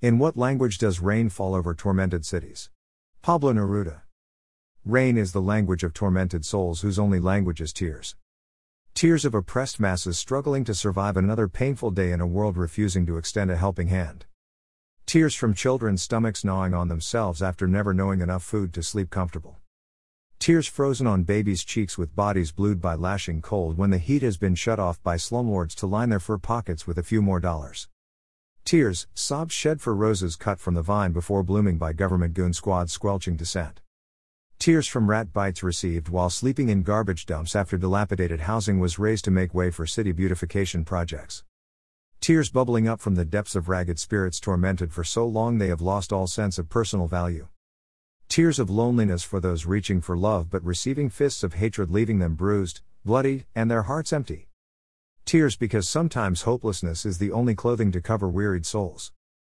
In what language does rain fall over tormented cities? Pablo Neruda. Rain is the language of tormented souls whose only language is tears. Tears of oppressed masses struggling to survive another painful day in a world refusing to extend a helping hand. Tears from children's stomachs gnawing on themselves after never knowing enough food to sleep comfortable. Tears frozen on babies' cheeks with bodies blued by lashing cold when the heat has been shut off by slumlords to line their fur pockets with a few more dollars. Tears, sobs shed for roses cut from the vine before blooming by government goon squads squelching dissent. Tears from rat bites received while sleeping in garbage dumps after dilapidated housing was razed to make way for city beautification projects. Tears bubbling up from the depths of ragged spirits tormented for so long they have lost all sense of personal value. Tears of loneliness for those reaching for love but receiving fists of hatred leaving them bruised, bloody, and their hearts empty. Tears because sometimes hopelessness is the only clothing to cover wearied souls.